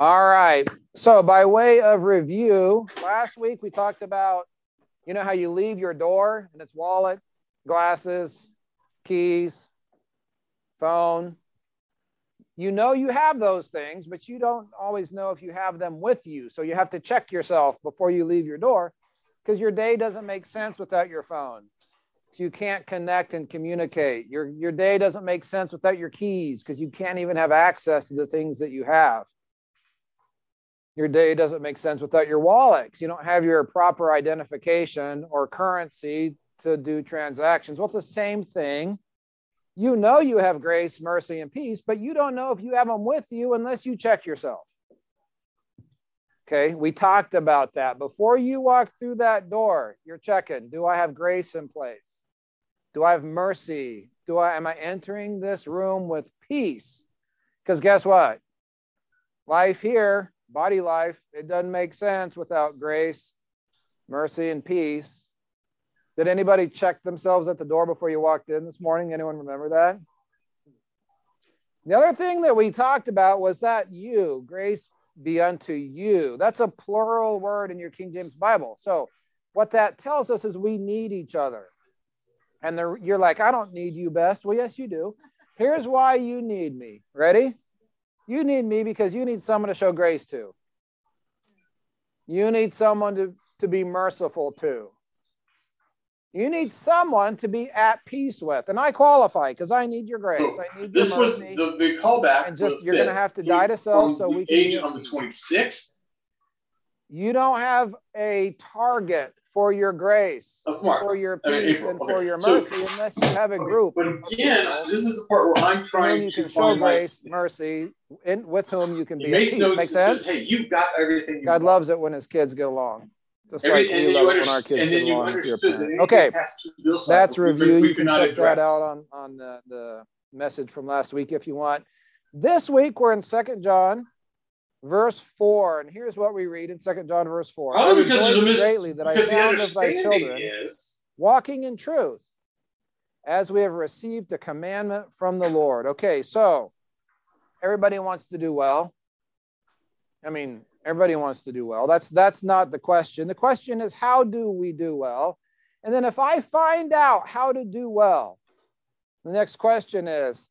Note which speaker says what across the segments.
Speaker 1: All right. So, by way of review, last week we talked about, you know, how you leave your door and it's wallet, glasses, keys, phone. You know you have those things, but you don't always know if you have them with you. So, you have to check yourself before you leave your door because your day doesn't make sense without your phone. So you can't connect and communicate. Your, your day doesn't make sense without your keys because you can't even have access to the things that you have your day doesn't make sense without your wallets. You don't have your proper identification or currency to do transactions. Well, it's the same thing. You know you have grace, mercy, and peace, but you don't know if you have them with you unless you check yourself. Okay, we talked about that. Before you walk through that door, you're checking do I have grace in place? Do I have mercy? Do I am I entering this room with peace? Because guess what? Life here body life, it doesn't make sense without grace, mercy, and peace. Did anybody check themselves at the door before you walked in this morning? Anyone remember that? The other thing that we talked about was that you, grace be unto you. That's a plural word in your King James Bible. So, what that tells us is we need each other. And you're like, I don't need you best. Well, yes, you do. Here's why you need me. Ready? You need me because you need someone to show grace to. You need someone to, to be merciful to. You need someone to be at peace with. And I qualify because I need your grace. I need
Speaker 2: this
Speaker 1: your
Speaker 2: was the, the callback.
Speaker 1: And just you're going to have to die to self so we can
Speaker 2: age on the 26th.
Speaker 1: You don't have a target for your grace, for your
Speaker 2: I mean,
Speaker 1: peace,
Speaker 2: April.
Speaker 1: and
Speaker 2: Okay.
Speaker 1: for your
Speaker 2: So-
Speaker 1: mercy unless you have a group.
Speaker 2: But again, this is the part where I'm trying
Speaker 1: you
Speaker 2: to
Speaker 1: can show grace, mercy, in, with whom you can be at
Speaker 2: makes
Speaker 1: peace.
Speaker 2: notes
Speaker 1: Make sense?
Speaker 2: hey, you've got everything you
Speaker 1: God
Speaker 2: want.
Speaker 1: loves it when his kids get along. Just
Speaker 2: Every-
Speaker 1: like we love it when our kids get along with your
Speaker 2: that
Speaker 1: Okay,
Speaker 2: past two bill cycles,
Speaker 1: that's review.
Speaker 2: we
Speaker 1: You can check that out on, on the, the message from last week if you want. This week we're in Second John, verse 4. And here's what we read in Second John, verse 4. I
Speaker 2: Probably because a mis-
Speaker 1: greatly that I found of thy children
Speaker 2: is
Speaker 1: walking in truth as we have received a commandment from the Lord. Okay, so everybody wants to do well. I mean, everybody wants to do well. That's that's not the question. The question is how do we do well? And then if I find out how to do well, the next question is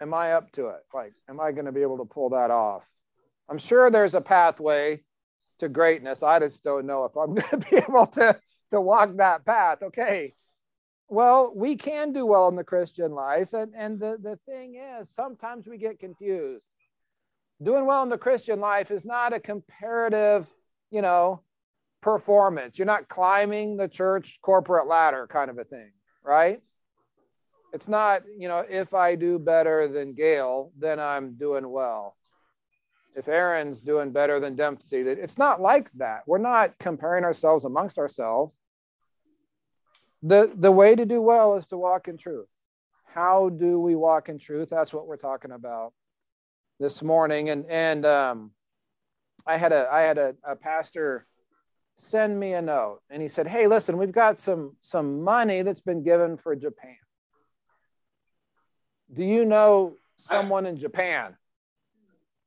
Speaker 1: am I up to it? Like am I going to be able to pull that off? I'm sure there's a pathway to greatness. I just don't know if I'm going to be able to to walk that path. Okay. Well, we can do well in the Christian life. And, and the, the thing is, sometimes we get confused. Doing well in the Christian life is not a comparative, you know, performance. You're not climbing the church corporate ladder kind of a thing, right? It's not, you know, if I do better than Gail, then I'm doing well. If Aaron's doing better than Dempsey, it's not like that. We're not comparing ourselves amongst ourselves the the way to do well is to walk in truth. How do we walk in truth? That's what we're talking about this morning. And and um i had a i had a, a pastor send me a note and he said hey listen we've got some some money that's been given for japan. Do you know someone in japan?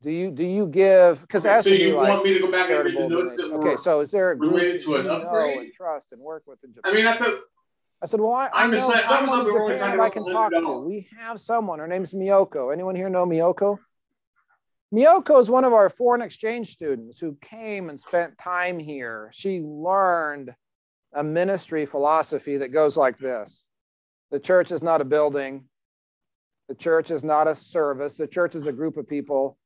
Speaker 1: Do you do you give because
Speaker 2: Okay, so you want me to go back and read the notes that
Speaker 1: okay so is there a group
Speaker 2: related to an upgrade?
Speaker 1: and trust and work with in japan
Speaker 2: I mean, I thought
Speaker 1: I said, well, I, I know
Speaker 2: saying-
Speaker 1: someone in Japan I can talk to. We have someone. Her name's Miyoko. Anyone here know Miyoko? Miyoko is one of our foreign exchange students who came and spent time here. She learned a ministry philosophy that goes like this The church is not a building, the church is not a service, the church is a group of people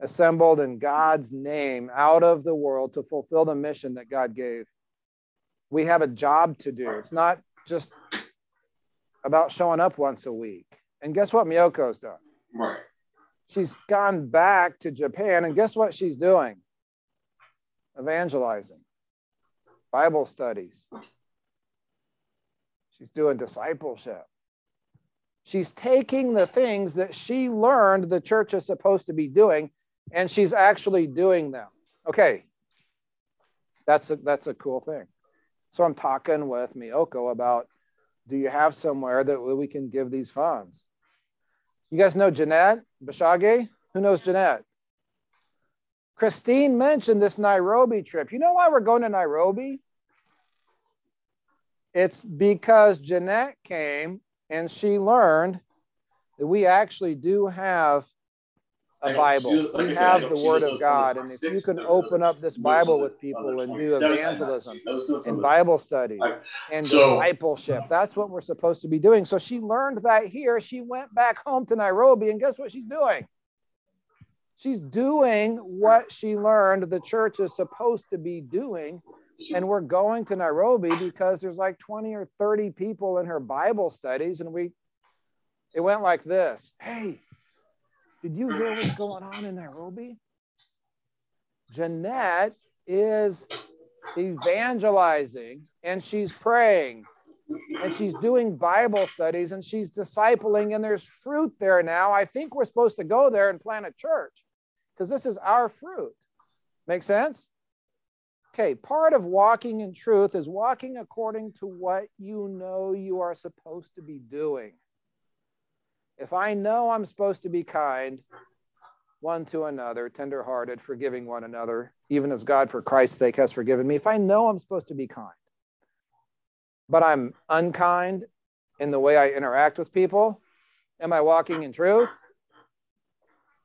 Speaker 1: assembled in God's name out of the world to fulfill the mission that God gave. We have a job to do. It's not just about showing up once a week. And guess what Miyoko's done?
Speaker 2: right.
Speaker 1: She's gone back to Japan, and guess what she's doing? Evangelizing, Bible studies. She's doing discipleship. She's taking the things that she learned the church is supposed to be doing, and she's actually doing them. Okay, that's a, that's a cool thing. So I'm talking with Miyoko about do you have somewhere that we can give these funds? You guys know Jeanette Bashage? Who knows Jeanette? Christine mentioned this Nairobi trip. You know why we're going to Nairobi? It's because Jeanette came and she learned that we actually do have a Bible. we have the Word of God. And if you can open up this Bible with people and do evangelism and Bible study and discipleship, that's what we're supposed to be doing. So she learned that here. She went back home to Nairobi, and guess what she's doing? She's doing what she learned the church is supposed to be doing. And we're going to Nairobi because there's like 20 or 30 people in her Bible studies. And we, it went like this Hey, did you hear what's going on in Nairobi? Jeanette is evangelizing and she's praying and she's doing Bible studies and she's discipling, and there's fruit there now. I think we're supposed to go there and plant a church because this is our fruit. Make sense? Okay, part of walking in truth is walking according to what you know you are supposed to be doing. If I know I'm supposed to be kind one to another, tenderhearted, forgiving one another, even as God for Christ's sake has forgiven me, if I know I'm supposed to be kind, but I'm unkind in the way I interact with people, am I walking in truth?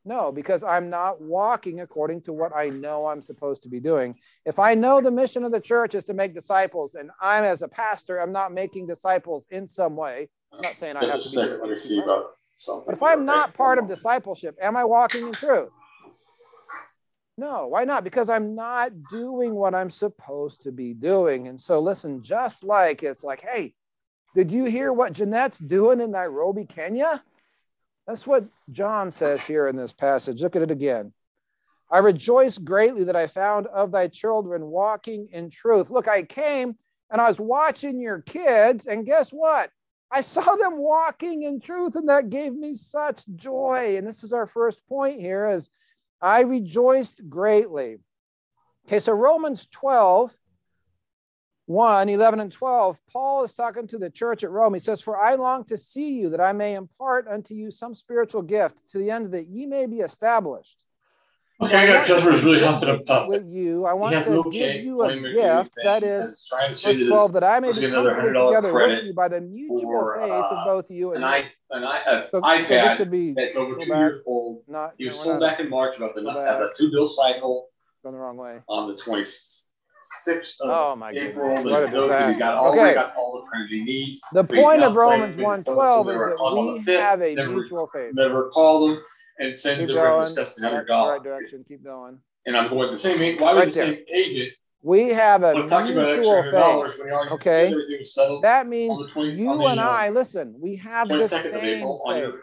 Speaker 1: No, because I'm not walking according to what I know I'm supposed to be doing. If I know the mission of the church is to make disciples, and I'm as a pastor, I'm not making disciples in some way. I'm not saying I have to be. But if I'm not part of discipleship, am I walking in truth? No, why not? Because I'm not doing what I'm supposed to be doing. And so, listen, just like it's like, hey, did you hear what Jeanette's doing in Nairobi, Kenya? That's what John says here in this passage. Look at it again. I rejoice greatly that I found of thy children walking in truth. Look, I came and I was watching your kids, and guess what? I saw them walking in truth, and that gave me such joy. And this is our first point here is I rejoiced greatly. Okay, so Romans 12, 1, 11, and 12, Paul is talking to the church at Rome. He says, For I long to see you, that I may impart unto you some spiritual gift, to the end that ye may be established.
Speaker 2: Okay, I got customers really huffing
Speaker 1: up puffing. With you, I want to give you a gift that is verse 12 that I may be comforted together with you by the mutual for, faith of uh, both you and,
Speaker 2: I. And I, uh, so, iPad so this should be that's over two back, years old. Not, he was no, sold back in March about the, the two bill cycle.
Speaker 1: Going the wrong way.
Speaker 2: On the 26th of
Speaker 1: oh my
Speaker 2: April.
Speaker 1: What a
Speaker 2: disaster. Got all, okay. got all the credit he needs.
Speaker 1: The point of Romans 1.12 is that we have a mutual faith.
Speaker 2: Never call them and send
Speaker 1: Keep
Speaker 2: the
Speaker 1: going.
Speaker 2: discuss the hundred dollars.
Speaker 1: Right direction. Keep going.
Speaker 2: And I'm going the same. Why would
Speaker 1: Right
Speaker 2: the same agent?
Speaker 1: We have a
Speaker 2: I'm talking about extra
Speaker 1: mutual faith.
Speaker 2: dollars when he
Speaker 1: Okay.
Speaker 2: said everything was settled.
Speaker 1: That means
Speaker 2: the 20
Speaker 1: you
Speaker 2: the,
Speaker 1: and
Speaker 2: uh,
Speaker 1: I, listen, we have the
Speaker 2: second of
Speaker 1: same
Speaker 2: April
Speaker 1: faith.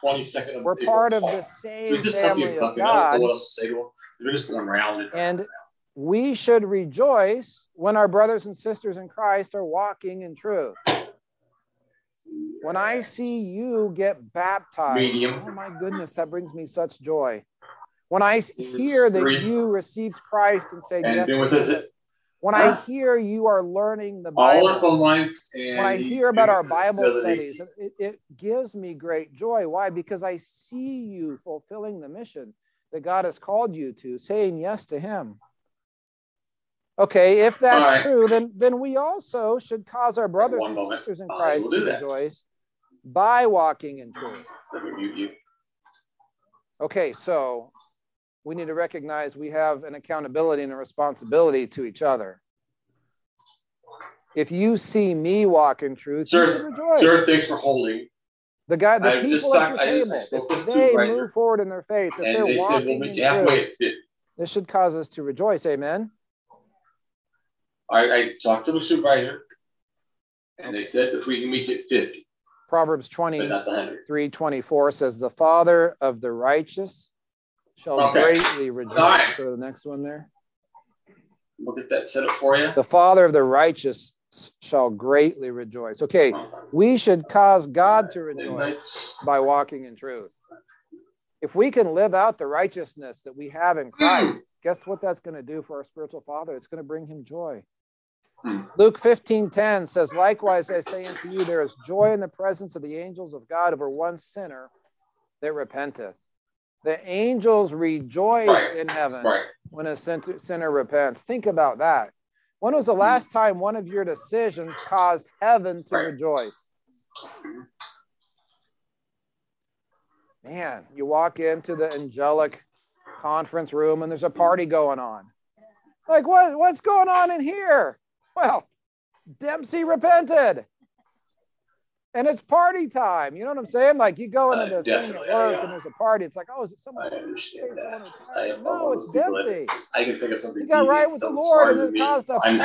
Speaker 2: twenty second of
Speaker 1: We're
Speaker 2: April
Speaker 1: part of the same
Speaker 2: just
Speaker 1: family of
Speaker 2: fucking. I don't know
Speaker 1: God.
Speaker 2: what else to say to them. They're just going round and.
Speaker 1: And we should rejoice when our brothers and sisters in Christ are walking in truth. When I see you get baptized,
Speaker 2: Medium.
Speaker 1: oh my goodness, that brings me such joy. When I hear that you received Christ and say
Speaker 2: And
Speaker 1: yes to him, when I hear you are learning the Bible, when I hear about our Bible studies, it, it gives me great joy. Why? Because I see you fulfilling the mission that God has called you to, saying yes to Him. Okay, if that's
Speaker 2: right.
Speaker 1: true, then then we also should cause our brothers
Speaker 2: One
Speaker 1: and
Speaker 2: moment.
Speaker 1: sisters in Christ
Speaker 2: will
Speaker 1: to rejoice by walking in truth.
Speaker 2: Let me mute you.
Speaker 1: Okay, so we need to recognize we have an accountability and a responsibility to each other. If you see me walk in truth,
Speaker 2: Sir, sir, thanks for holding.
Speaker 1: The guy, the
Speaker 2: I
Speaker 1: people at your
Speaker 2: I-
Speaker 1: table, if they move forward in their faith, if
Speaker 2: And
Speaker 1: they're
Speaker 2: they said, we'll
Speaker 1: walking
Speaker 2: meet
Speaker 1: in
Speaker 2: halfway
Speaker 1: truth, this should cause us to rejoice. Amen.
Speaker 2: I, I talked to the supervisor. And they said if we can meet at fifty,
Speaker 1: Proverbs
Speaker 2: but
Speaker 1: 23
Speaker 2: not the hundred.
Speaker 1: 24 says, The father of the righteous shall
Speaker 2: Okay.
Speaker 1: greatly rejoice.
Speaker 2: Right.
Speaker 1: Go to the next one there.
Speaker 2: We'll get that set up for you.
Speaker 1: The father of the righteous shall greatly rejoice. Okay, we should cause God to rejoice by walking in truth. If we can live out the righteousness that we have in
Speaker 2: Hmm.
Speaker 1: Christ, guess what that's going to do for our spiritual father? It's going to bring him joy.
Speaker 2: Hmm.
Speaker 1: Luke 15 10 says, Likewise, I say unto you, there is joy in the presence of the angels of God over one sinner that repenteth. The angels rejoice right. in heaven right. when a sinner repents. Think about that. When was the last time one of your decisions caused heaven to right. rejoice? Man, you walk into the angelic conference room and there's a party going on. Like, what, what's going on in here? Well, Dempsey repented and it's party time. You know what I'm saying? Like you go into uh, the thing at work yeah. and there's a party. It's like, oh, is it someone? I understand that. no, it's Dempsey.
Speaker 2: I can think of something.
Speaker 1: You got right with the Lord and it caused a party in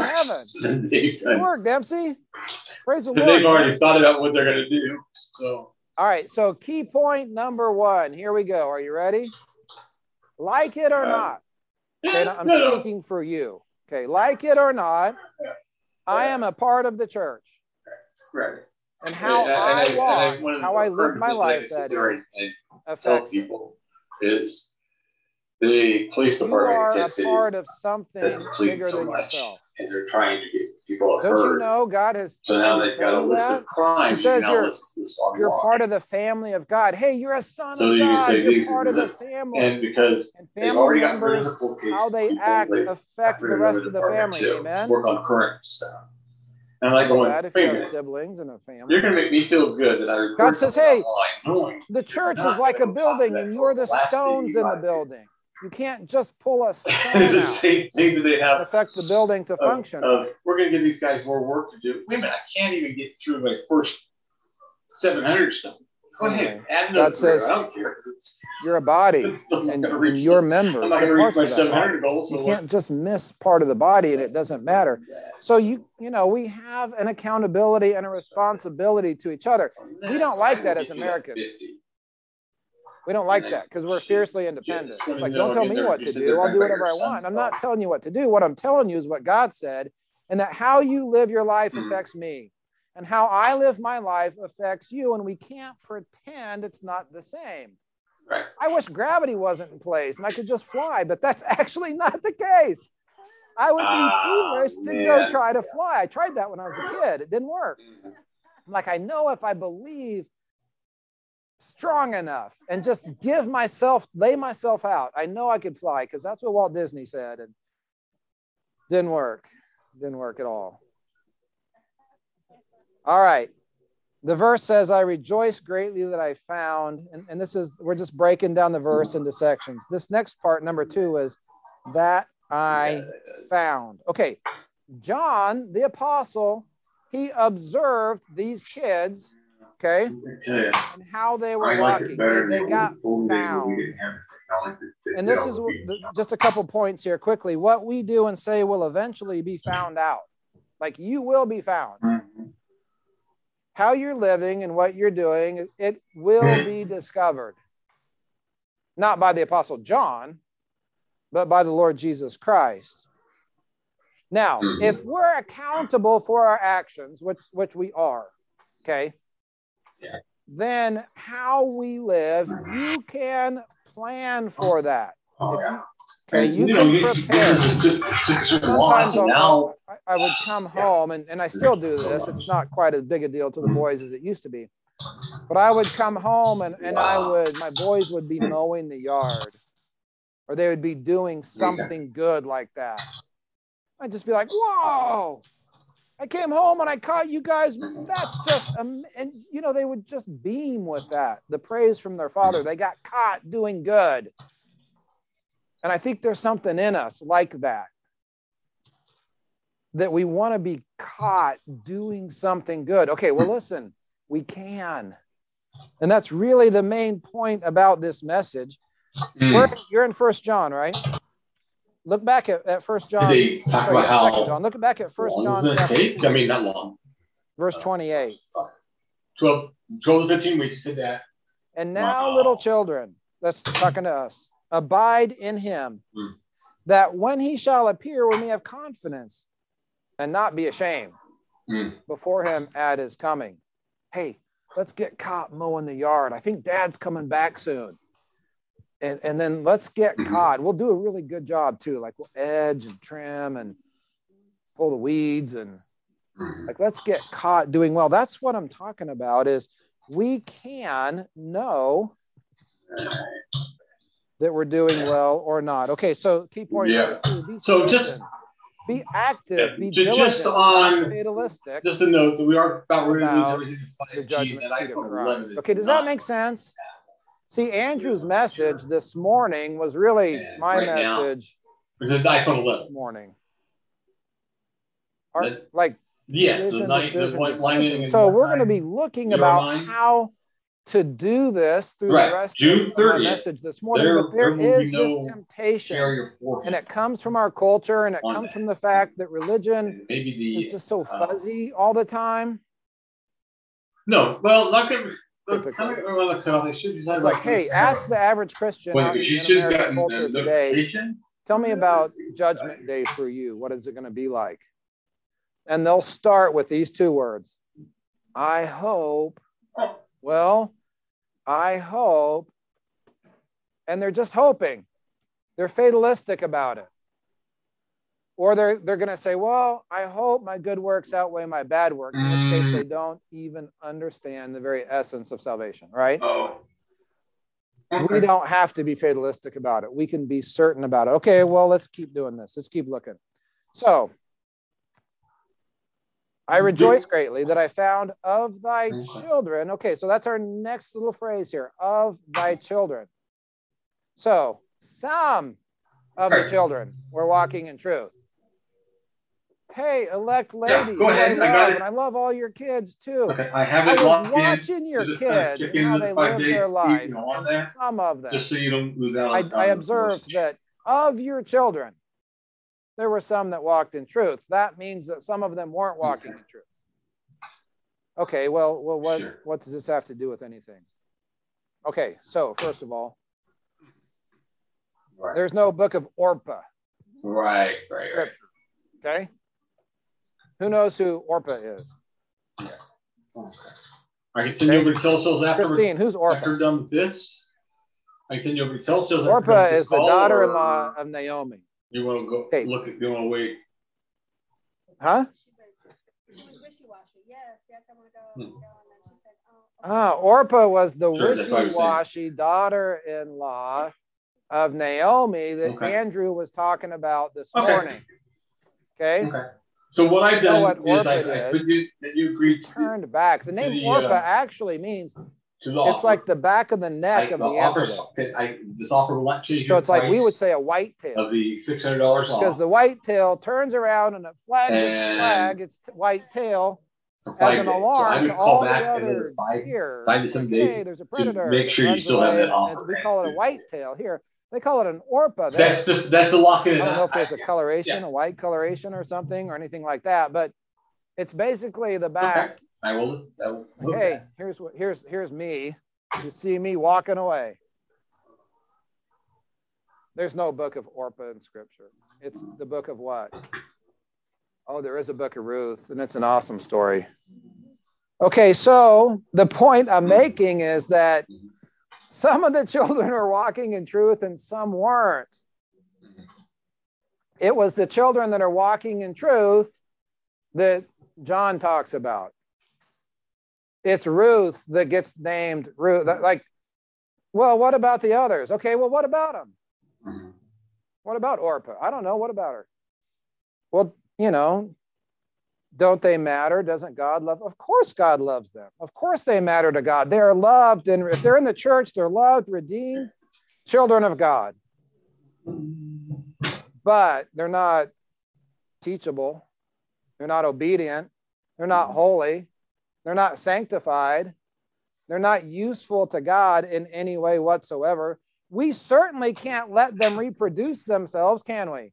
Speaker 1: heaven. Good work, Dempsey. Praise the Lord.
Speaker 2: They've already thought about what they're going to do. So.
Speaker 1: All right. So key point number one. Here we go. Are you ready? Like it or uh, not. Okay, I'm no, speaking no. for you. Okay, like it or not, I am a part of the church.
Speaker 2: Right
Speaker 1: and how and, I, and walk, I, how I live my life. That is,
Speaker 2: and tell people is the police department
Speaker 1: gets a part of something bigger so than yourself,
Speaker 2: and they're trying to get people
Speaker 1: Don't
Speaker 2: heard.
Speaker 1: you know God has?
Speaker 2: So now they've got a list that? of crimes.
Speaker 1: He says you're, you're part of the family of God. Hey, you're a son so of you God. Say, you're part of the family.
Speaker 2: And because
Speaker 1: and family members, how they act affect the rest of the family. Amen.
Speaker 2: Work on current stuff. And I'm like going,
Speaker 1: that if you have siblings and a family.
Speaker 2: You're going to make me feel good that I
Speaker 1: God says, hey, the church is like a building and you're the stones in the building. You can't just pull a stone
Speaker 2: the same thing that they have
Speaker 1: affect the building to
Speaker 2: of,
Speaker 1: function.
Speaker 2: Of, we're going to give these guys more work to do. Wait a minute, I can't even get through my first 700 stone. Go ahead, mm-hmm. add God says, I don't care.
Speaker 1: You're a body, and, and your members. I'm not going to reach my 700 goal. So you can't just miss part of the body, and it doesn't matter. So you, you know, we have an accountability and a responsibility to each other. We don't like that as Americans. We don't like that because we're fiercely independent. It's like, don't tell me what to do. I'll do whatever I want. I'm not telling you what to do. What I'm telling you is what God said, and that how you live your life hmm. affects me and how I live my life affects you, and we can't pretend it's not the same.
Speaker 2: Right.
Speaker 1: I wish gravity wasn't in place and I could just fly, but that's actually not the case. I would be oh, foolish to man. go try to fly. I tried that when I was a kid. It didn't work. Mm-hmm. I'm like, I know if I believe strong enough and just give myself, lay myself out, I know I could fly because that's what Walt Disney said. And didn't work. Didn't work at all. All right. The verse says, I rejoice greatly that I found, and, and this is, we're just breaking down the verse into sections. This next part, number two, is that I found. Okay. John, the apostle, he observed these kids, okay, and how they were walking. They, they got found. And this is just a couple points here quickly. What we do and say will eventually be found out. Like you will be found. Mm-hmm how you're living and what you're doing, it will hmm. be discovered. Not by the Apostle John, but by the Lord Jesus Christ. Now, hmm. if we're accountable for our actions, which, which we are, okay,
Speaker 2: yeah.
Speaker 1: Then how we live, you can plan for that.
Speaker 2: Oh, yeah.
Speaker 1: Okay, you, you can know, prepare. Sometimes now, I, I would come home, and, and I still do this. It's not quite as big a deal to the boys as it used to be. But I would come home, and, and I would, my boys would be mowing the yard, or they would be doing something good like that. I'd just be like, whoa, I came home and I caught you guys. That's just, um, and you know, they would just beam with that, the praise from their father. They got caught doing good. And I think there's something in us like that, that we want to be caught doing something good. Okay, well, listen, we can. And that's really the main point about this message. Mm. you're in First John, right? Look back at, at First John.
Speaker 2: Sorry,
Speaker 1: Second John. Look back at First John.
Speaker 2: I mean, not long.
Speaker 1: Verse 28.
Speaker 2: 12, 12 to 15 weeks said that.
Speaker 1: And now, wow. little children, that's talking to us abide in him, mm. that when he shall appear, we may have confidence and not be ashamed mm. before him at his coming. Hey, let's get caught mowing the yard. I think dad's coming back soon. And, and then let's get caught. We'll do a really good job too. Like we'll edge and trim and pull the weeds and like let's get caught doing well. That's what I'm talking about is we can know that we're doing well or not. Okay, so key point
Speaker 2: Yeah. So just-
Speaker 1: be active, be
Speaker 2: Ju-
Speaker 1: diligent,
Speaker 2: just on-
Speaker 1: fatalistic.
Speaker 2: Just a note that we are about ready to lose everything in 5G,
Speaker 1: judgment
Speaker 2: and
Speaker 1: seat of Christ. Okay, does that make sense? See, Andrew's message this morning was really
Speaker 2: And
Speaker 1: my
Speaker 2: right now-
Speaker 1: message
Speaker 2: iPhone
Speaker 1: this
Speaker 2: 11.
Speaker 1: morning. Our-
Speaker 2: That-
Speaker 1: like
Speaker 2: Yes, the
Speaker 1: decision,
Speaker 2: night, the
Speaker 1: decision, decision. So we're going to be looking about
Speaker 2: line.
Speaker 1: how to do this through
Speaker 2: Right.
Speaker 1: the rest
Speaker 2: June
Speaker 1: of my message this morning.
Speaker 2: there-
Speaker 1: but there
Speaker 2: there
Speaker 1: is
Speaker 2: no
Speaker 1: this temptation, and it comes from our culture, and it comes
Speaker 2: that.
Speaker 1: from the fact that religion
Speaker 2: And maybe
Speaker 1: is just so
Speaker 2: uh,
Speaker 1: fuzzy all the time.
Speaker 2: no. Well, not gonna.
Speaker 1: Typically.
Speaker 2: Kind of around the cutoff. They should be
Speaker 1: It's like, hey, ask the average Christian
Speaker 2: Wait,
Speaker 1: out
Speaker 2: but
Speaker 1: in American
Speaker 2: gotten
Speaker 1: culture
Speaker 2: the
Speaker 1: today. Tell me about Judgment Day for you. What is it going to be like? And they'll start with these two words I hope. Well, I hope. And they're just hoping. They're fatalistic about it. Or they're, they're going to say, Well, I hope my good works outweigh my bad works, in which case
Speaker 2: Mm.
Speaker 1: they don't even understand the very essence of salvation, right?
Speaker 2: Oh.
Speaker 1: we don't have to be fatalistic about it. We can be certain about it. Okay, well, let's keep doing this. Let's keep looking. So, I rejoice greatly that I found of thy children. Okay, so that's our next little phrase here of thy children. So, some of the children were walking in truth. Hey, elect
Speaker 2: Yeah,
Speaker 1: lady,
Speaker 2: go ahead,
Speaker 1: I
Speaker 2: I got
Speaker 1: love,
Speaker 2: it.
Speaker 1: and I love all your kids too.
Speaker 2: Okay, I have
Speaker 1: I
Speaker 2: it
Speaker 1: was watching your
Speaker 2: just
Speaker 1: kids
Speaker 2: in
Speaker 1: how they live their
Speaker 2: see if
Speaker 1: life.
Speaker 2: you want
Speaker 1: And some of them,
Speaker 2: Just so you don't lose out.
Speaker 1: I, I observed that of your children, there were some that walked in truth. That means that some of them weren't walking in truth. Okay, well, well, what
Speaker 2: Sure.
Speaker 1: what does this have to do with anything? Okay, so first of all,
Speaker 2: Right,
Speaker 1: there's no book of Orpah.
Speaker 2: right, right, right.
Speaker 1: Okay, who knows who Orpah is?
Speaker 2: Okay. I can send you over to Telcels after,
Speaker 1: Christine, who's Orpah?
Speaker 2: after
Speaker 1: Orpah?
Speaker 2: we're done with this. I can send you over to Telcels. after we're done
Speaker 1: Orpah
Speaker 2: this
Speaker 1: is the daughter-in-law of Naomi.
Speaker 2: You want to go
Speaker 1: Okay.
Speaker 2: look at, you want to wait?
Speaker 1: Huh?
Speaker 3: She wishy-washy. Yes, yes, I want to go. I
Speaker 2: Hmm.
Speaker 3: wanna go. And then she said, okay.
Speaker 1: Ah, Orpah was the
Speaker 2: Sure, that's what I was saying.
Speaker 1: wishy-washy daughter-in-law of Naomi that
Speaker 2: Okay.
Speaker 1: Andrew was talking about this
Speaker 2: Okay.
Speaker 1: morning. Okay,
Speaker 2: Okay. So what I've done
Speaker 1: what
Speaker 2: is I, I put you, that you agreed to,
Speaker 1: turned back. The name
Speaker 2: the,
Speaker 1: Orpah
Speaker 2: uh,
Speaker 1: actually means
Speaker 2: the
Speaker 1: it's
Speaker 2: offer.
Speaker 1: like the back of the
Speaker 2: I,
Speaker 1: neck of
Speaker 2: the
Speaker 1: the
Speaker 2: offer. I, this offer will not change
Speaker 1: So it's like we would say a white tail
Speaker 2: of the six hundred dollars off because
Speaker 1: the white tail turns around and it flags its flag, its t- white tail, as an
Speaker 2: days. So I
Speaker 1: alarm
Speaker 2: would call
Speaker 1: all the
Speaker 2: back
Speaker 1: other
Speaker 2: another five,
Speaker 1: deer.
Speaker 2: five to seven
Speaker 1: Hey,
Speaker 2: days.
Speaker 1: there's a predator.
Speaker 2: make sure you still have that offer
Speaker 1: We call it a white tail here. They call it an Orpah. there.
Speaker 2: That's just, that's the locking
Speaker 1: I don't know if there's a coloration,
Speaker 2: yeah.
Speaker 1: a white coloration or something or anything like that, but it's basically the back.
Speaker 2: Okay. I will, I will. look
Speaker 1: Hey,
Speaker 2: at
Speaker 1: here's what here's here's me. You see me walking away. There's no book of Orpah in scripture. It's the book of what? Oh, there is a book of Ruth, and it's an awesome story. Okay, so the point I'm hmm. making is that mm-hmm. Some of the children were walking in truth and some weren't. It was the children that are walking in truth that John talks about. It's Ruth that gets named Ruth. Like, well, what about the others? Okay, well, what about them?
Speaker 2: Mhm.
Speaker 1: What about Orpah? I don't know. What about her? Well, you know, don't they matter? Doesn't God love? Of course, God loves them. Of course, they matter to God. They are loved, and if they're in the church, they're loved, redeemed, children of God. But they're not teachable. They're not obedient. They're not holy. They're not sanctified. They're not useful to God in any way whatsoever. We certainly can't let them reproduce themselves, can we?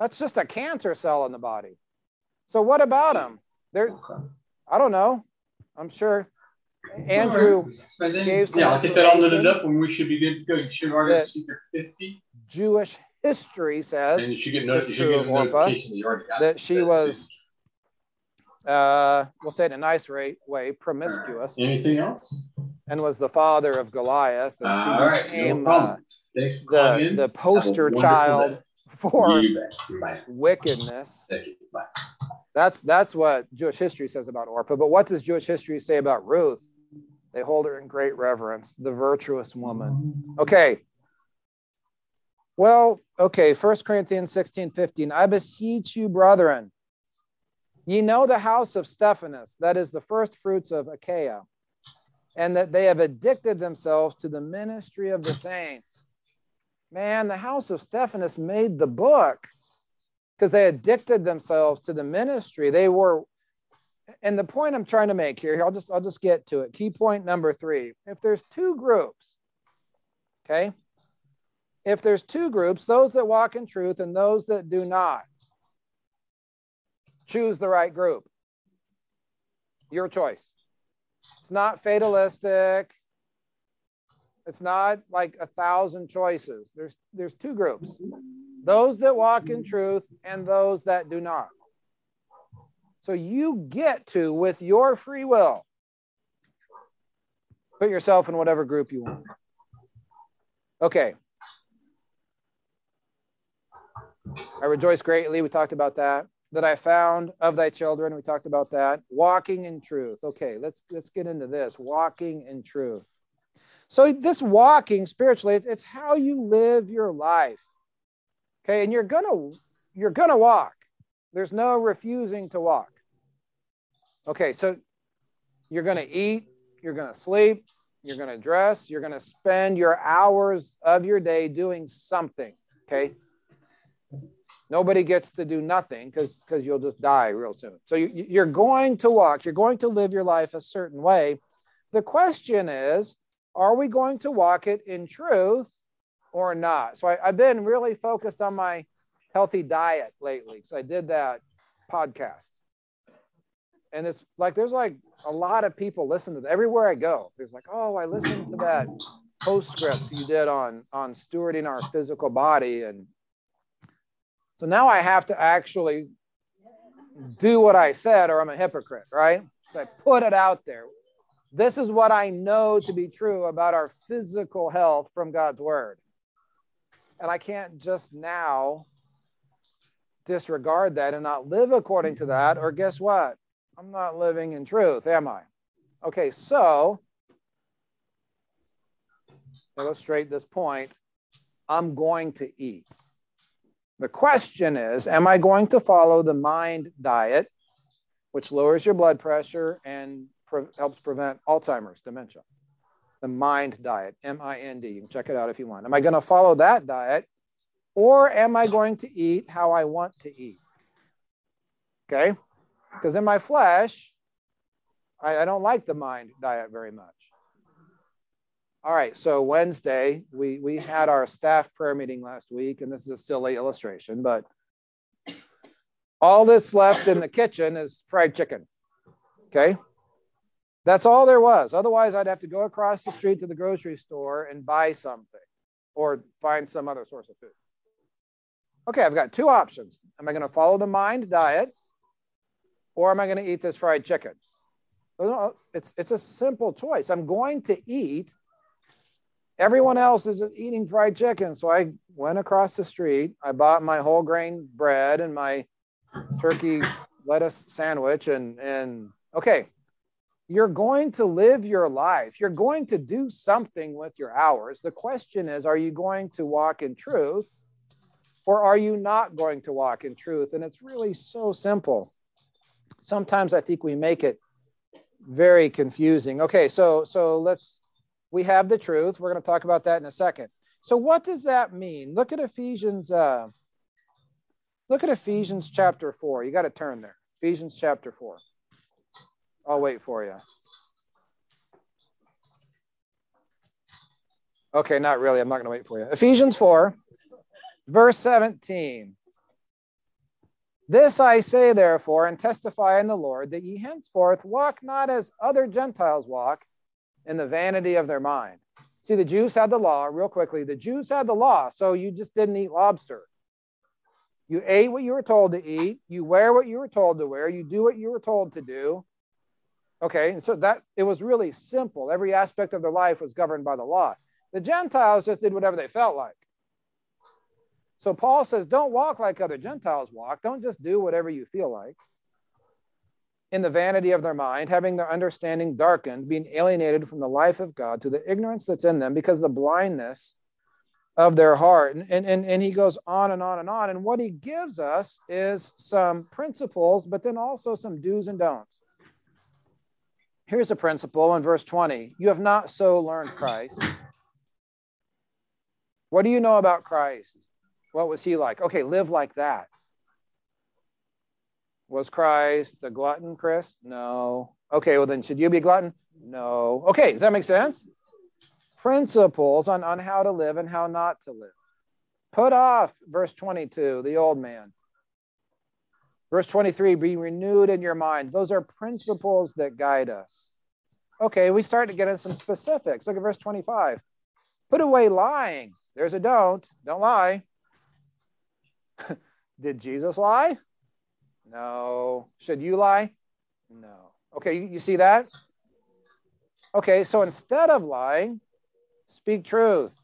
Speaker 1: That's just a cancer cell in the body. So what about them? They're
Speaker 2: Okay.
Speaker 1: I don't know. I'm sure Andrew
Speaker 2: And then,
Speaker 1: gave some
Speaker 2: yeah, I'll get that all up when we should be good to go. You should already have speaker fifty.
Speaker 1: Jewish history says
Speaker 2: And you should get no,
Speaker 1: it's
Speaker 2: you should get a notification that you already got.
Speaker 1: that she
Speaker 2: that.
Speaker 1: was uh, we'll say it in a nice way, way promiscuous
Speaker 2: Anything else?
Speaker 1: and was the father of Goliath. And she
Speaker 2: All right, no
Speaker 1: became uh,
Speaker 2: problem. Thanks for
Speaker 1: the, the poster child
Speaker 2: day.
Speaker 1: for
Speaker 2: You bet.
Speaker 1: Wickedness. That's that's what Jewish history says about Orpah. But what does Jewish history say about Ruth? They hold her in great reverence, the virtuous woman. Okay, Well, okay, 1 Corinthians 16, 15. I beseech you, brethren, ye know the house of Stephanas, that is the first fruits of Achaia, and that they have addicted themselves to the ministry of the saints. Man, the house of Stephanas made the book because they addicted themselves to the ministry. They were, and the point I'm trying to make here, I'll just I'll just get to it. Key point number three. If there's two groups, okay, if there's two groups, those that walk in truth and those that do not, choose the right group. Your choice. It's not fatalistic. It's not like a thousand choices. There's there's two groups. Those that walk in truth and those that do not. So you get to with your free will put yourself in whatever group you want. Okay. I rejoice greatly. We talked about that. That I found of thy children. We talked about that. Walking in truth. Okay, let's let's get into this. Walking in truth. So this walking spiritually, it's how you live your life. Okay, and you're gonna you're gonna walk. There's no refusing to walk. Okay, so you're gonna eat, you're gonna sleep, you're gonna dress, you're gonna spend your hours of your day doing something. Okay, Nobody gets to do nothing because because you'll just die real soon. So you, you're going to walk. You're going to live your life a certain way. The question is, are we going to walk it in truth or not? So I, have been really focused on my healthy diet lately because I did that podcast. And it's like there's like a lot of people listen to that everywhere I go. There's like, oh, I listened to that postscript you did on on stewarding our physical body and so now I have to actually do what I said, or I'm a hypocrite, right? So I put it out there. This is what I know to be true about our physical health from God's word. And I can't just now disregard that and not live according to that, or guess what? I'm not living in truth, am I? Okay, so illustrate this point. I'm going to eat. The question is Am I going to follow the mind diet, which lowers your blood pressure and pre- helps prevent Alzheimer's, dementia? The mind diet, M I N D. You can check it out if you want. Am I going to follow that diet or am I going to eat how I want to eat? Okay? Because in my flesh, I, I don't like the mind diet very much. All right, so Wednesday, we, we had our staff prayer meeting last week, and this is a silly illustration, but all that's left in the kitchen is fried chicken. Okay? That's all there was. Otherwise, I'd have to go across the street to the grocery store and buy something or find some other source of food. Okay, I've got two options. Am I going to follow the mind diet or am I going to eat this fried chicken? It's, it's a simple choice. I'm going to eat Everyone else is eating fried chicken. So I went across the street. I bought my whole grain bread and my turkey lettuce sandwich. And, and okay, you're going to live your life. You're going to do something with your hours. The question is are you going to walk in truth or are you not going to walk in truth? And it's really so simple. Sometimes I think we make it very confusing. Okay, so so let's we have the truth. We're going to talk about that in a second. So, what does that mean? Look at Ephesians. Uh, look at Ephesians chapter four. You got to turn there. Ephesians chapter four. I'll wait for you. Okay, not really. I'm not going to wait for you. Ephesians 4, verse 17. This I say, therefore, and testify in the Lord, that ye henceforth walk not as other Gentiles walk in the vanity of their mind. See, the Jews had the law, real quickly. The Jews had the law, so you just didn't eat lobster. You ate what you were told to eat, you wear what you were told to wear, you do what you were told to do. Okay, and so that it was really simple. Every aspect of their life was governed by the law. The Gentiles just did whatever they felt like. So Paul says, don't walk like other Gentiles walk. Don't just do whatever you feel like in the vanity of their mind, having their understanding darkened, being alienated from the life of God to the ignorance that's in them because the blindness of their heart. And, And, and, and he goes on and on and on. And what he gives us is some principles, but then also some do's and don'ts. Here's a principle in verse 20 You have not so learned Christ. What do you know about Christ? What was he like? Okay, live like that. Was Christ a glutton, Chris? No. Okay, well, then should you be a glutton? No. Okay, does that make sense? Principles on, on how to live and how not to live. Put off, verse 22, the old man. Verse 23, be renewed in your mind. Those are principles that guide us. Okay, we start to get into some specifics. Look at verse 25. Put away lying. There's a don't. Don't lie. Did Jesus lie? No. Should you lie? No. Okay, you, you see that? Okay, so instead of lying, speak truth.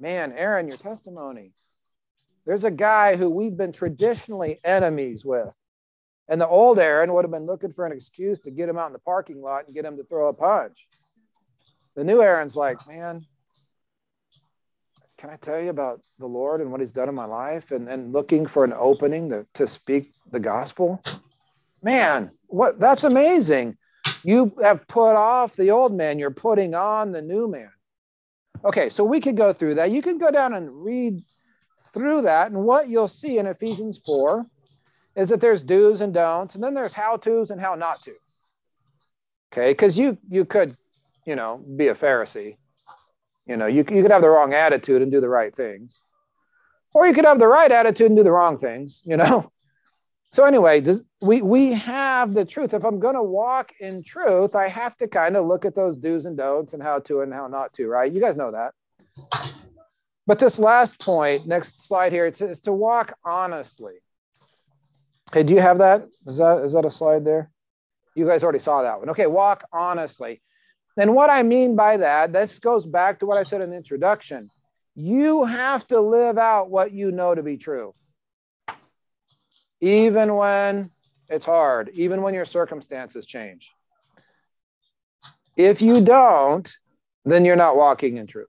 Speaker 1: Man, Aaron, your testimony. There's a guy who we've been traditionally enemies with. And the old Aaron would have been looking for an excuse to get him out in the parking lot and get him to throw a punch. The new Aaron's like, man, can I tell you about the Lord and what he's done in my life and, and looking for an opening to, to speak the gospel? Man, what that's amazing. You have put off the old man, you're putting on the new man. Okay, so we could go through that. You can go down and read through that, and what you'll see in Ephesians 4 is that there's do's and don'ts, and then there's how to's and how not to. Okay, because you you could, you know, be a Pharisee you know, you, you could have the wrong attitude and do the right things, or you could have the right attitude and do the wrong things, you know. So, anyway, does, we, we have the truth. If I'm going to walk in truth, I have to kind of look at those do's and don'ts and how to and how not to, right? You guys know that. But this last point, next slide here, is to walk honestly. Okay, do you have that? Is that is that a slide there? You guys already saw that one. Okay, walk honestly. And what I mean by that, this goes back to what I said in the introduction. You have to live out what you know to be true, even when it's hard, even when your circumstances change. If you don't, then you're not walking in truth.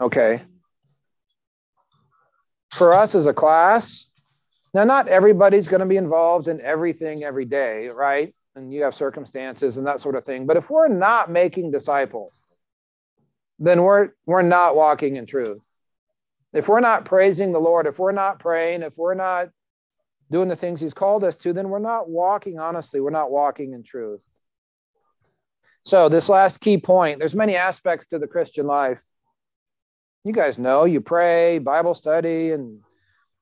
Speaker 1: Okay. For us as a class, now not everybody's going to be involved in everything every day, right? and you have circumstances and that sort of thing. But if we're not making disciples, then we're we're not walking in truth. If we're not praising the Lord, if we're not praying, if we're not doing the things he's called us to, then we're not walking honestly, we're not walking in truth. So this last key point, there's many aspects to the Christian life. You guys know you pray, Bible study and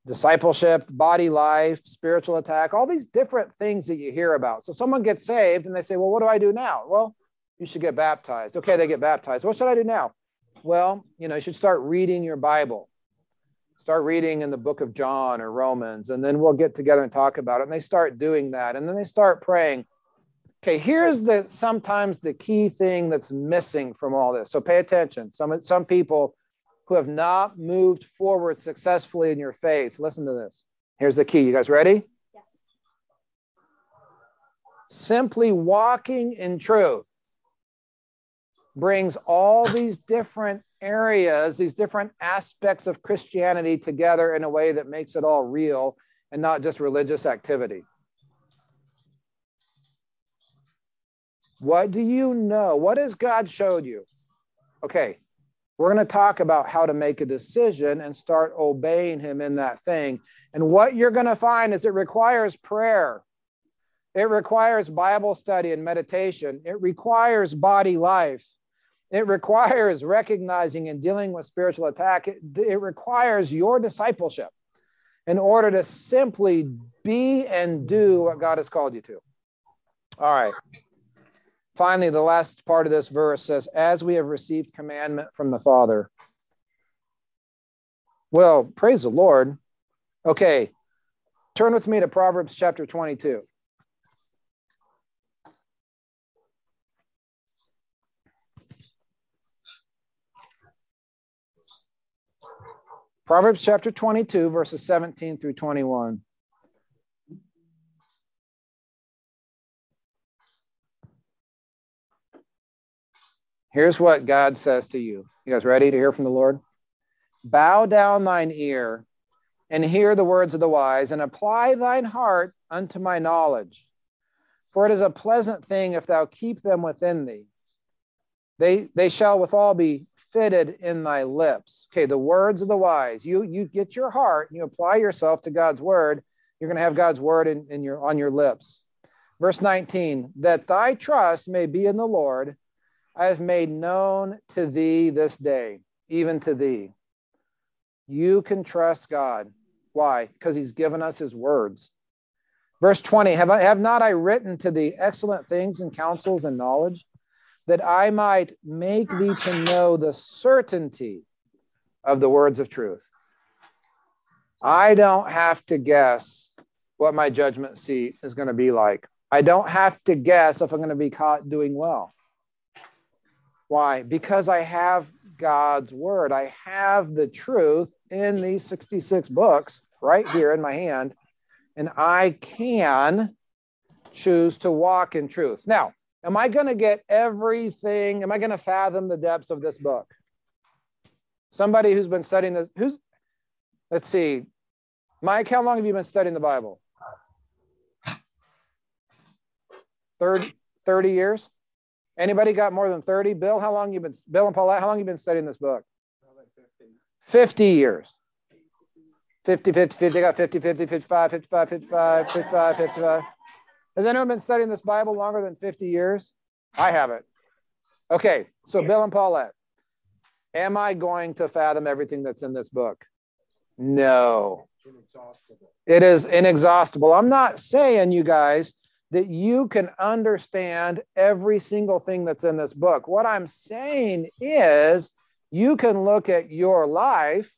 Speaker 1: discipleship, body life, spiritual attack, all these different things that you hear about. So someone gets saved and they say, Well, what do I do now? Well, you should get baptized. Okay, they get baptized. What should I do now? Well, you know, you should start reading your Bible. Start reading in the book of John or Romans, and then we'll get together and talk about it. And they start doing that, and then they start praying. Okay, here's the sometimes the key thing that's missing from all this. So pay attention. Some some people who have not moved forward successfully in your faith. Listen to this. Here's the key. You guys ready? Yeah. Simply walking in truth brings all these different areas, these different aspects of Christianity together in a way that makes it all real and not just religious activity. What do you know? What has God showed you? Okay, we're going to talk about how to make a decision and start obeying Him in that thing. And what you're going to find is it requires prayer, it requires Bible study and meditation, it requires body life. It requires recognizing and dealing with spiritual attack. It, it requires your discipleship in order to simply be and do what God has called you to. All right. Finally, the last part of this verse says, As we have received commandment from the Father. Well, praise the Lord. Okay, turn with me to Proverbs chapter 22. Proverbs chapter 22, verses 17 through 21. Here's what God says to you. You guys ready to hear from the Lord? Bow down thine ear and hear the words of the wise, and apply thine heart unto my knowledge. For it is a pleasant thing if thou keep them within thee. They, they shall withal be fitted in thy lips. Okay, the words of the wise. You, you get your heart, and you apply yourself to God's word, you're going to have God's word in, in your, on your lips. Verse 19, that thy trust may be in the Lord, I have made known to thee this day, even to thee. You can trust God. Why? Because he's given us his words. Verse 20 have, I, have not I written to thee excellent things and counsels and knowledge, that I might make thee to know the certainty of the words of truth? I don't have to guess what my judgment seat is going to be like. I don't have to guess if I'm going to be caught doing well. Why? Because I have God's word. I have the truth in these 66 books right here in my hand, and I can choose to walk in truth. Now, am I going to get everything? Am I going to fathom the depths of this book? Somebody who's been studying this, who's, let's see, Mike, how long have you been studying the Bible? 30, 30 years? Anybody got more than 30? Bill, how long you been, Bill and Paulette, how long you been studying this book? 50 years. 50, 50, 50, got 50, 50, 55, 55, 55, 55, 55. Has anyone been studying this Bible longer than 50 years? I haven't. Okay, so Bill and Paulette, am I going to fathom everything that's in this book? No. It is inexhaustible. I'm not saying, you guys, that you can understand every single thing that's in this book. What I'm saying is, you can look at your life,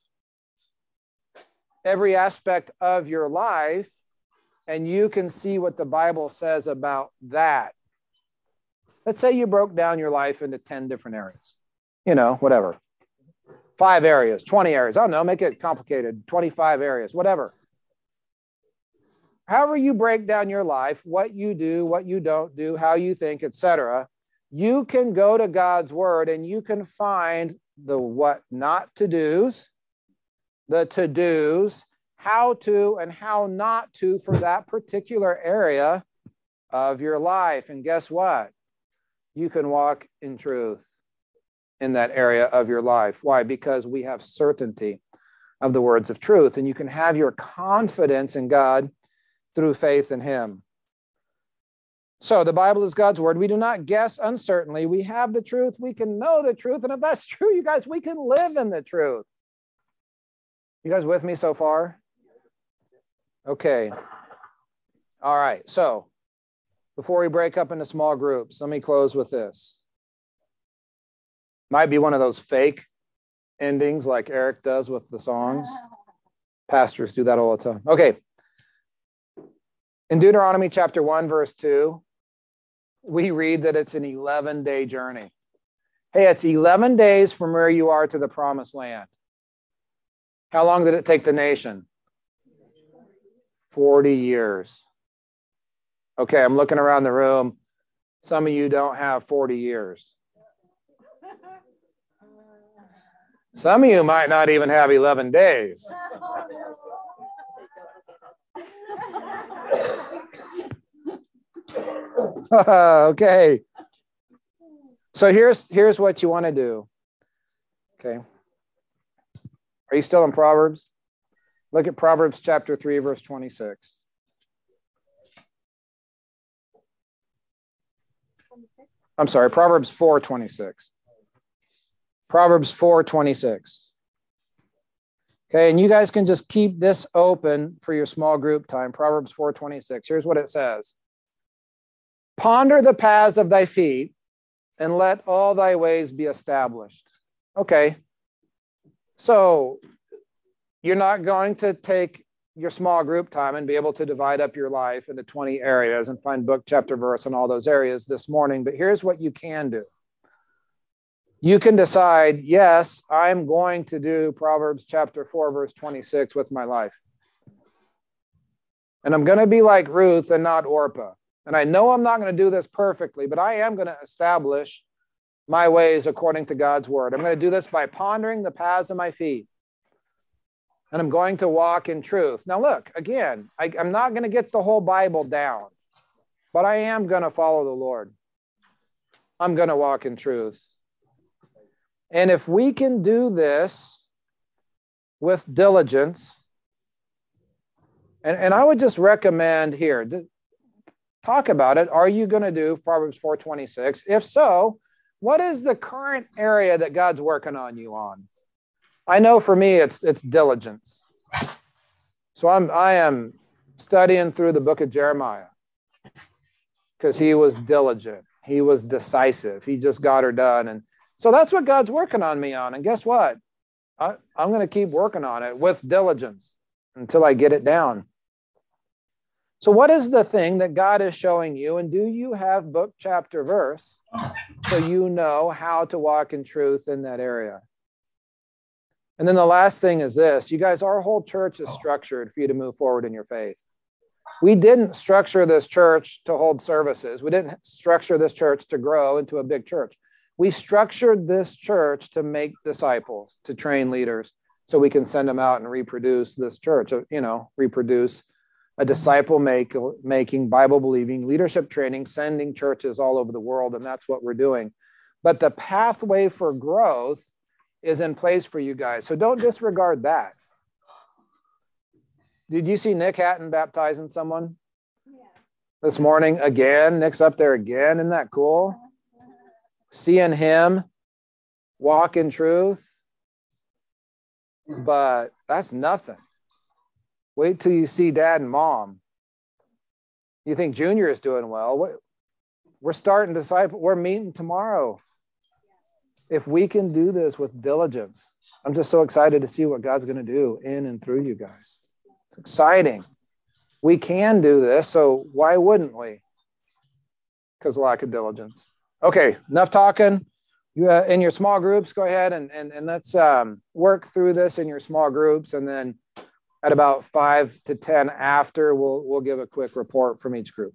Speaker 1: every aspect of your life, and you can see what the Bible says about that. Let's say you broke down your life into 10 different areas, you know, whatever. Five areas, 20 areas. I don't know, make it complicated, 25 areas, whatever however you break down your life, what you do, what you don't do, how you think, etc., you can go to God's word and you can find the what not to do's, the to do's, how to and how not to for that particular area of your life. And guess what? You can walk in truth in that area of your life. Why? Because we have certainty of the words of truth, and you can have your confidence in God through faith in him. So the Bible is God's word. We do not guess uncertainly. We have the truth. We can know the truth. And if that's true, you guys, we can live in the truth. You guys with me so far? Okay. All right. So before we break up into small groups, let me close with this. Might be one of those fake endings like Eric does with the songs. Pastors do that all the time. Okay. In Deuteronomy chapter 1, verse 2, we read that it's an 11 day journey. Hey, it's 11 days from where you are to the promised land. How long did it take the nation? 40 years. Okay, I'm looking around the room. Some of you don't have 40 years. Some of you might not even have 11 days. okay. So here's here's what you want to do. Okay. Are you still in Proverbs? Look at Proverbs chapter 3 verse 26. I'm sorry, Proverbs 4:26. Proverbs 4:26. Okay, and you guys can just keep this open for your small group time. Proverbs 4:26. Here's what it says. Ponder the paths of thy feet, and let all thy ways be established. Okay. So you're not going to take your small group time and be able to divide up your life into 20 areas and find book, chapter, verse in all those areas this morning. But here's what you can do you can decide, yes, I'm going to do Proverbs chapter 4, verse 26 with my life. And I'm going to be like Ruth and not Orpah. And I know I'm not going to do this perfectly, but I am going to establish my ways according to God's word. I'm going to do this by pondering the paths of my feet. And I'm going to walk in truth. Now, look, again, I, I'm not going to get the whole Bible down, but I am going to follow the Lord. I'm going to walk in truth. And if we can do this with diligence, and, and I would just recommend here, talk about it. Are you going to do Proverbs 426? If so, what is the current area that God's working on you on? I know for me it's it's diligence. So I'm I am studying through the book of Jeremiah because he was diligent. He was decisive. He just got her done. And so that's what God's working on me on. And guess what? I, I'm going to keep working on it with diligence until I get it down. So, what is the thing that God is showing you? And do you have book, chapter, verse so you know how to walk in truth in that area? And then the last thing is this you guys, our whole church is structured for you to move forward in your faith. We didn't structure this church to hold services, we didn't structure this church to grow into a big church. We structured this church to make disciples, to train leaders, so we can send them out and reproduce this church, uh, you know, reproduce a disciple make, making, Bible believing, leadership training, sending churches all over the world. And that's what we're doing. But the pathway for growth is in place for you guys. So don't disregard that. Did you see Nick Hatton baptizing someone yeah. this morning again? Nick's up there again. Isn't that cool? Seeing him walk in truth. Hmm. But that's nothing. Wait till you see dad and mom. You think Junior is doing well. We're starting to disciple. We're meeting tomorrow. If we can do this with diligence, I'm just so excited to see what God's going to do in and through you guys. It's exciting. We can do this, so why wouldn't we? Because lack of diligence. Okay, enough talking. You, uh, in your small groups, go ahead and, and, and let's um, work through this in your small groups. And then at about five to 10 after, we'll, we'll give a quick report from each group.